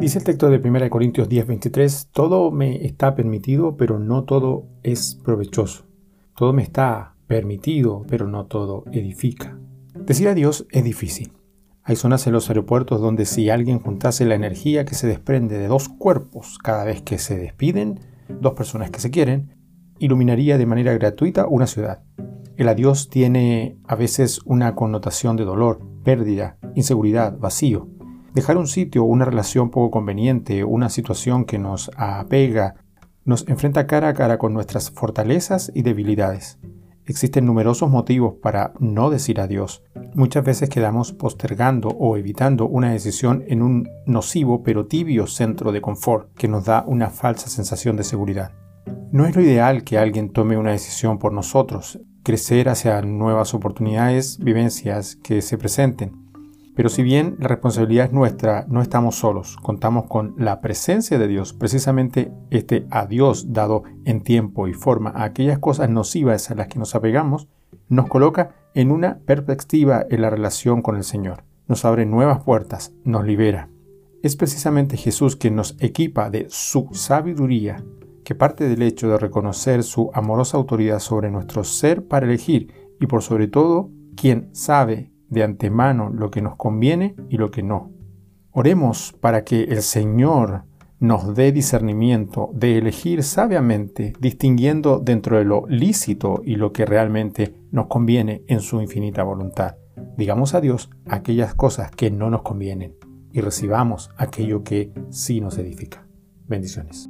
Dice el texto de 1 Corintios 10:23, todo me está permitido, pero no todo es provechoso. Todo me está permitido, pero no todo edifica. Decir adiós es difícil. Hay zonas en los aeropuertos donde si alguien juntase la energía que se desprende de dos cuerpos cada vez que se despiden, dos personas que se quieren, iluminaría de manera gratuita una ciudad. El adiós tiene a veces una connotación de dolor, pérdida, inseguridad, vacío. Dejar un sitio, una relación poco conveniente, una situación que nos apega, nos enfrenta cara a cara con nuestras fortalezas y debilidades. Existen numerosos motivos para no decir adiós. Muchas veces quedamos postergando o evitando una decisión en un nocivo pero tibio centro de confort que nos da una falsa sensación de seguridad. No es lo ideal que alguien tome una decisión por nosotros, crecer hacia nuevas oportunidades, vivencias que se presenten. Pero si bien la responsabilidad es nuestra, no estamos solos, contamos con la presencia de Dios. Precisamente este adiós dado en tiempo y forma a aquellas cosas nocivas a las que nos apegamos, nos coloca en una perspectiva en la relación con el Señor. Nos abre nuevas puertas, nos libera. Es precisamente Jesús quien nos equipa de su sabiduría, que parte del hecho de reconocer su amorosa autoridad sobre nuestro ser para elegir y por sobre todo, quien sabe de antemano lo que nos conviene y lo que no. Oremos para que el Señor nos dé discernimiento de elegir sabiamente, distinguiendo dentro de lo lícito y lo que realmente nos conviene en su infinita voluntad. Digamos a Dios aquellas cosas que no nos convienen y recibamos aquello que sí nos edifica. Bendiciones.